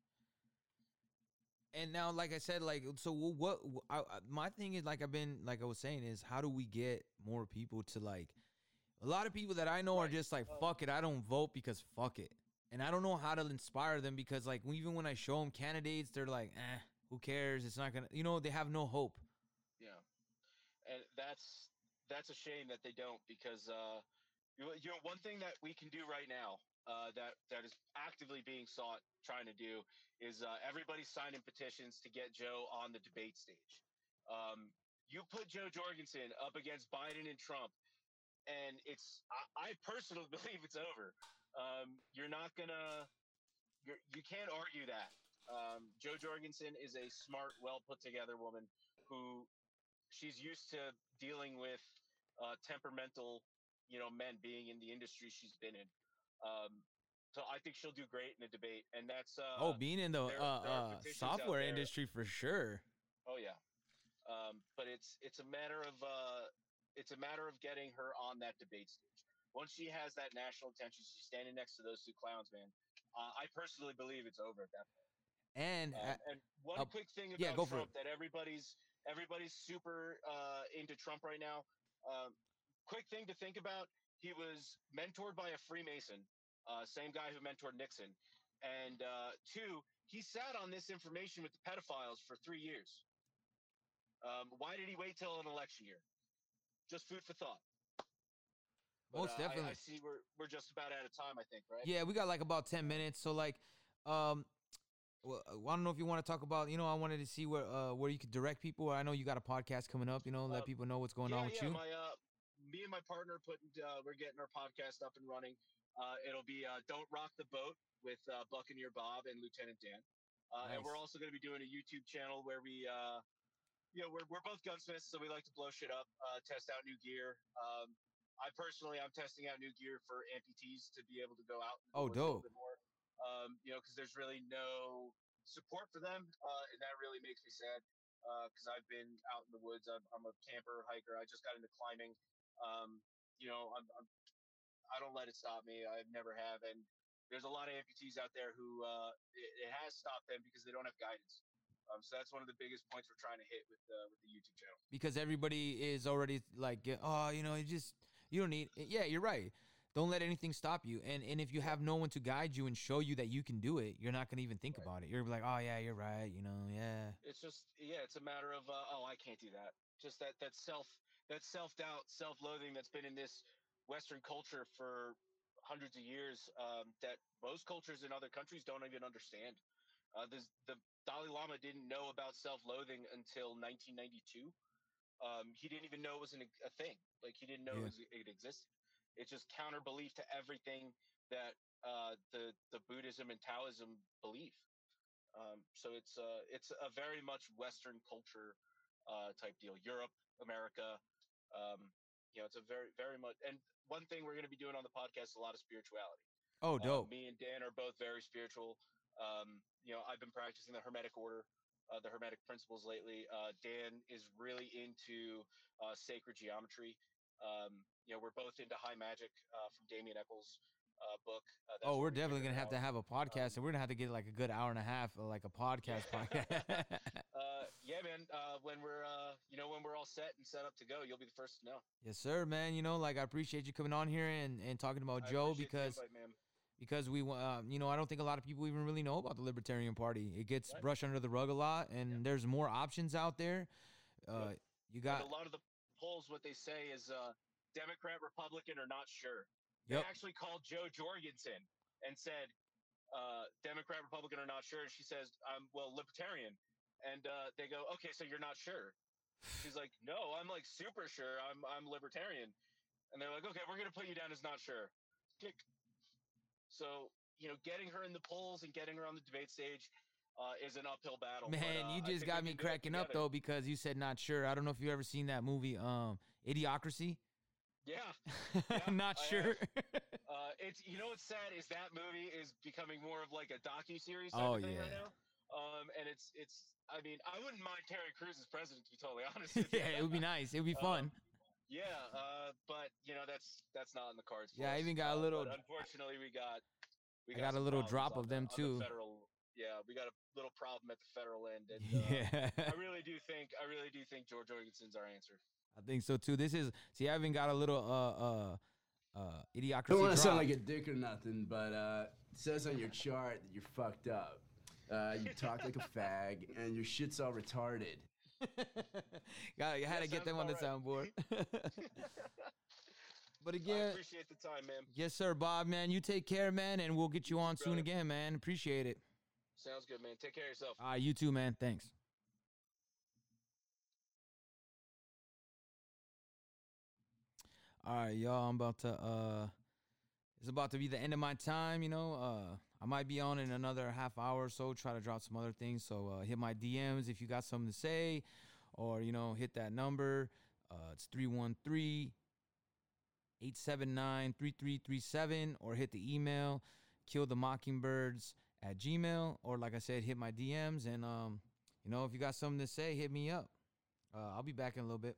And now, like I said, like so, what I- my thing is, like I've been, like I was saying, is how do we get more people to like? A lot of people that I know are just like, fuck it, I don't vote because fuck it, and I don't know how to inspire them because like even when I show them candidates, they're like, eh, who cares? It's not gonna, you know, they have no hope. Yeah, and that's that's a shame that they don't because uh, you, you know one thing that we can do right now uh, that that is actively being sought trying to do is uh, everybody signing petitions to get Jo on the debate stage. Um, you put Jo Jorgensen up against Biden and Trump, and it's I, I personally believe it's over. Um, you're not gonna you're, you can't argue that. Um, Jo Jorgensen is a smart, well put together woman who she's used to dealing with uh, temperamental, you know, men being in the industry she's been in. Um, so I think she'll do great in a debate, and that's uh, oh, being in the there- uh, there uh, software industry for sure. Oh yeah, um, but it's it's a matter of uh, it's a matter of getting her on that debate stage. Once she has that national attention, she's standing next to those two clowns, man. Uh, I personally believe it's over at that point. And Um, uh, and one uh, quick thing about yeah, go for Trump that everybody's everybody's super uh, into Trump right now. Um, quick thing to think about: he was mentored by a Freemason, uh, same guy who mentored Nixon, and uh, two, he sat on this information with the pedophiles for three years. Um, why did he wait till an election year? Just food for thought. But, Most uh, I- definitely. I, see we're we're just about out of time. I think, right? Yeah, we got like about ten minutes. So like, um, well, I don't know if you want to talk about. You know, I wanted to see where uh where you could direct people. I know you got a podcast coming up. You know, let Uh, people know what's going yeah, on with yeah, you. My, uh, me and my partner putting, uh, we're getting our podcast up and running. Uh, it'll be uh, "Don't Rock the Boat" with uh, Buccaneer Bob and Lieutenant Dan, uh, and we're also going to be doing a YouTube channel where we, uh, you know, we're we're both gunsmiths, so we like to blow shit up, uh, test out new gear. Um, I personally, I'm testing out new gear for amputees to be able to go out. Oh, dope. more. Um, you know, because there's really no support for them, uh, and that really makes me sad. Because I've been out in the woods, I'm, I'm a camper hiker. I just got into climbing. Um, you know, I'm, I'm I don't let it stop me. I've never have, and there's a lot of amputees out there who uh, it, it has stopped them because they don't have guidance. Um, so that's one of the biggest points we're trying to hit with uh, with the YouTube channel. because everybody is already like, oh, you know, you just you don't need. Yeah, you're right. Don't let anything stop you. And and if you have no one to guide you and show you that you can do it, you're not gonna even think Right. about it. You're like, oh yeah, you're right. You know, yeah. It's just yeah, it's a matter of uh, oh I can't do that. Just that that self that self doubt, self loathing that's been in this Western culture for hundreds of years um, that most cultures in other countries don't even understand. Uh, this, the Dalai Lama didn't know about self loathing until 1992. Um, he didn't even know it was an, a thing. Like he didn't know Yeah. it, was, it existed. It's just counter belief to everything that uh, the the Buddhism and Taoism believe. Um, so it's uh, it's a very much Western culture uh, type deal. Europe, America, um, you know, it's a very very much. And one thing we're going to be doing on the podcast is a lot of spirituality. Oh, Uh, dope. me and Dan are both very spiritual. Um, you know, I've been practicing the Hermetic order, uh, the Hermetic principles lately. Uh, Dan is really into uh, sacred geometry. Um, you know, we're both into high magic uh, from Damien Echols' uh, book. Uh, Oh, we're definitely gonna have to have a podcast, and we're gonna have to get like a good hour and a half, of, like a podcast podcast. Uh, yeah, man. Uh, when we're, uh, you know, when we're all set and set up to go, you'll be the first to know. yes, sir, man. You know, like I appreciate you coming on here and and talking about I Jo because invite. Because we uh, you know I don't think a lot of people even really know about the Libertarian Party. It gets Right. brushed under the rug a lot, and there's more options out there. Uh, you But got a lot of the polls, what they say is uh, Democrat, Republican, are not sure. They Yep. actually called Jo Jorgensen and said, uh, Democrat, Republican, are not sure. And she says, I'm, well, Libertarian. And uh, they go, okay, so you're not sure. She's like, no, I'm like super sure. I'm, I'm Libertarian. And they're like, okay, we're going to put you down as not sure. So, you know, getting her in the polls and getting her on the debate stage uh, is an uphill battle. but, Man, uh, you just got me can do it cracking up though because you said not sure. I don't know if you ever seen that movie, um, Idiocracy. Yeah. I'm not I sure. Uh, it's you know what's sad is that movie is becoming more of like a docu series. Oh, yeah. Right now. Um, and it's it's. I mean, I wouldn't mind Terry Crews as president to be totally honest. Yeah, it would be nice. It would be Um, fun. Yeah, uh, but you know that's that's not in the cards. For Yeah, I even got a Uh, little- But unfortunately, we got. We I got a little drop of them, the too. Federal, yeah, we got a little problem at the federal end, and uh, yeah, I really do think I really do think George Jorgensen's our answer. I think so too. This is see, I even got a little uh uh uh idiocracy. I don't want to sound like a dick or nothing, but uh, it says on your chart that you're fucked up. Uh, you talk like a fag, and your shit's all retarded. Got, I had to get them on the about soundboard. but I again, appreciate the time, man. yes, sir, Bob, man. You take care, man, and we'll get you on soon again, man. Appreciate it. Sounds good, man. Take care of yourself. Ah, you too, man. Thanks. All right, y'all. I'm about to uh it's about to be the end of my time, you know. Uh I might be on in another half hour or so, try to drop some other things. So uh hit my DMs if you got something to say or you know, hit that number. Uh it's 313 879 3337 or hit the email kill the mockingbirds at gmail or like i said hit my dms and um you know if you got something to say hit me up uh, i'll be back in a little bit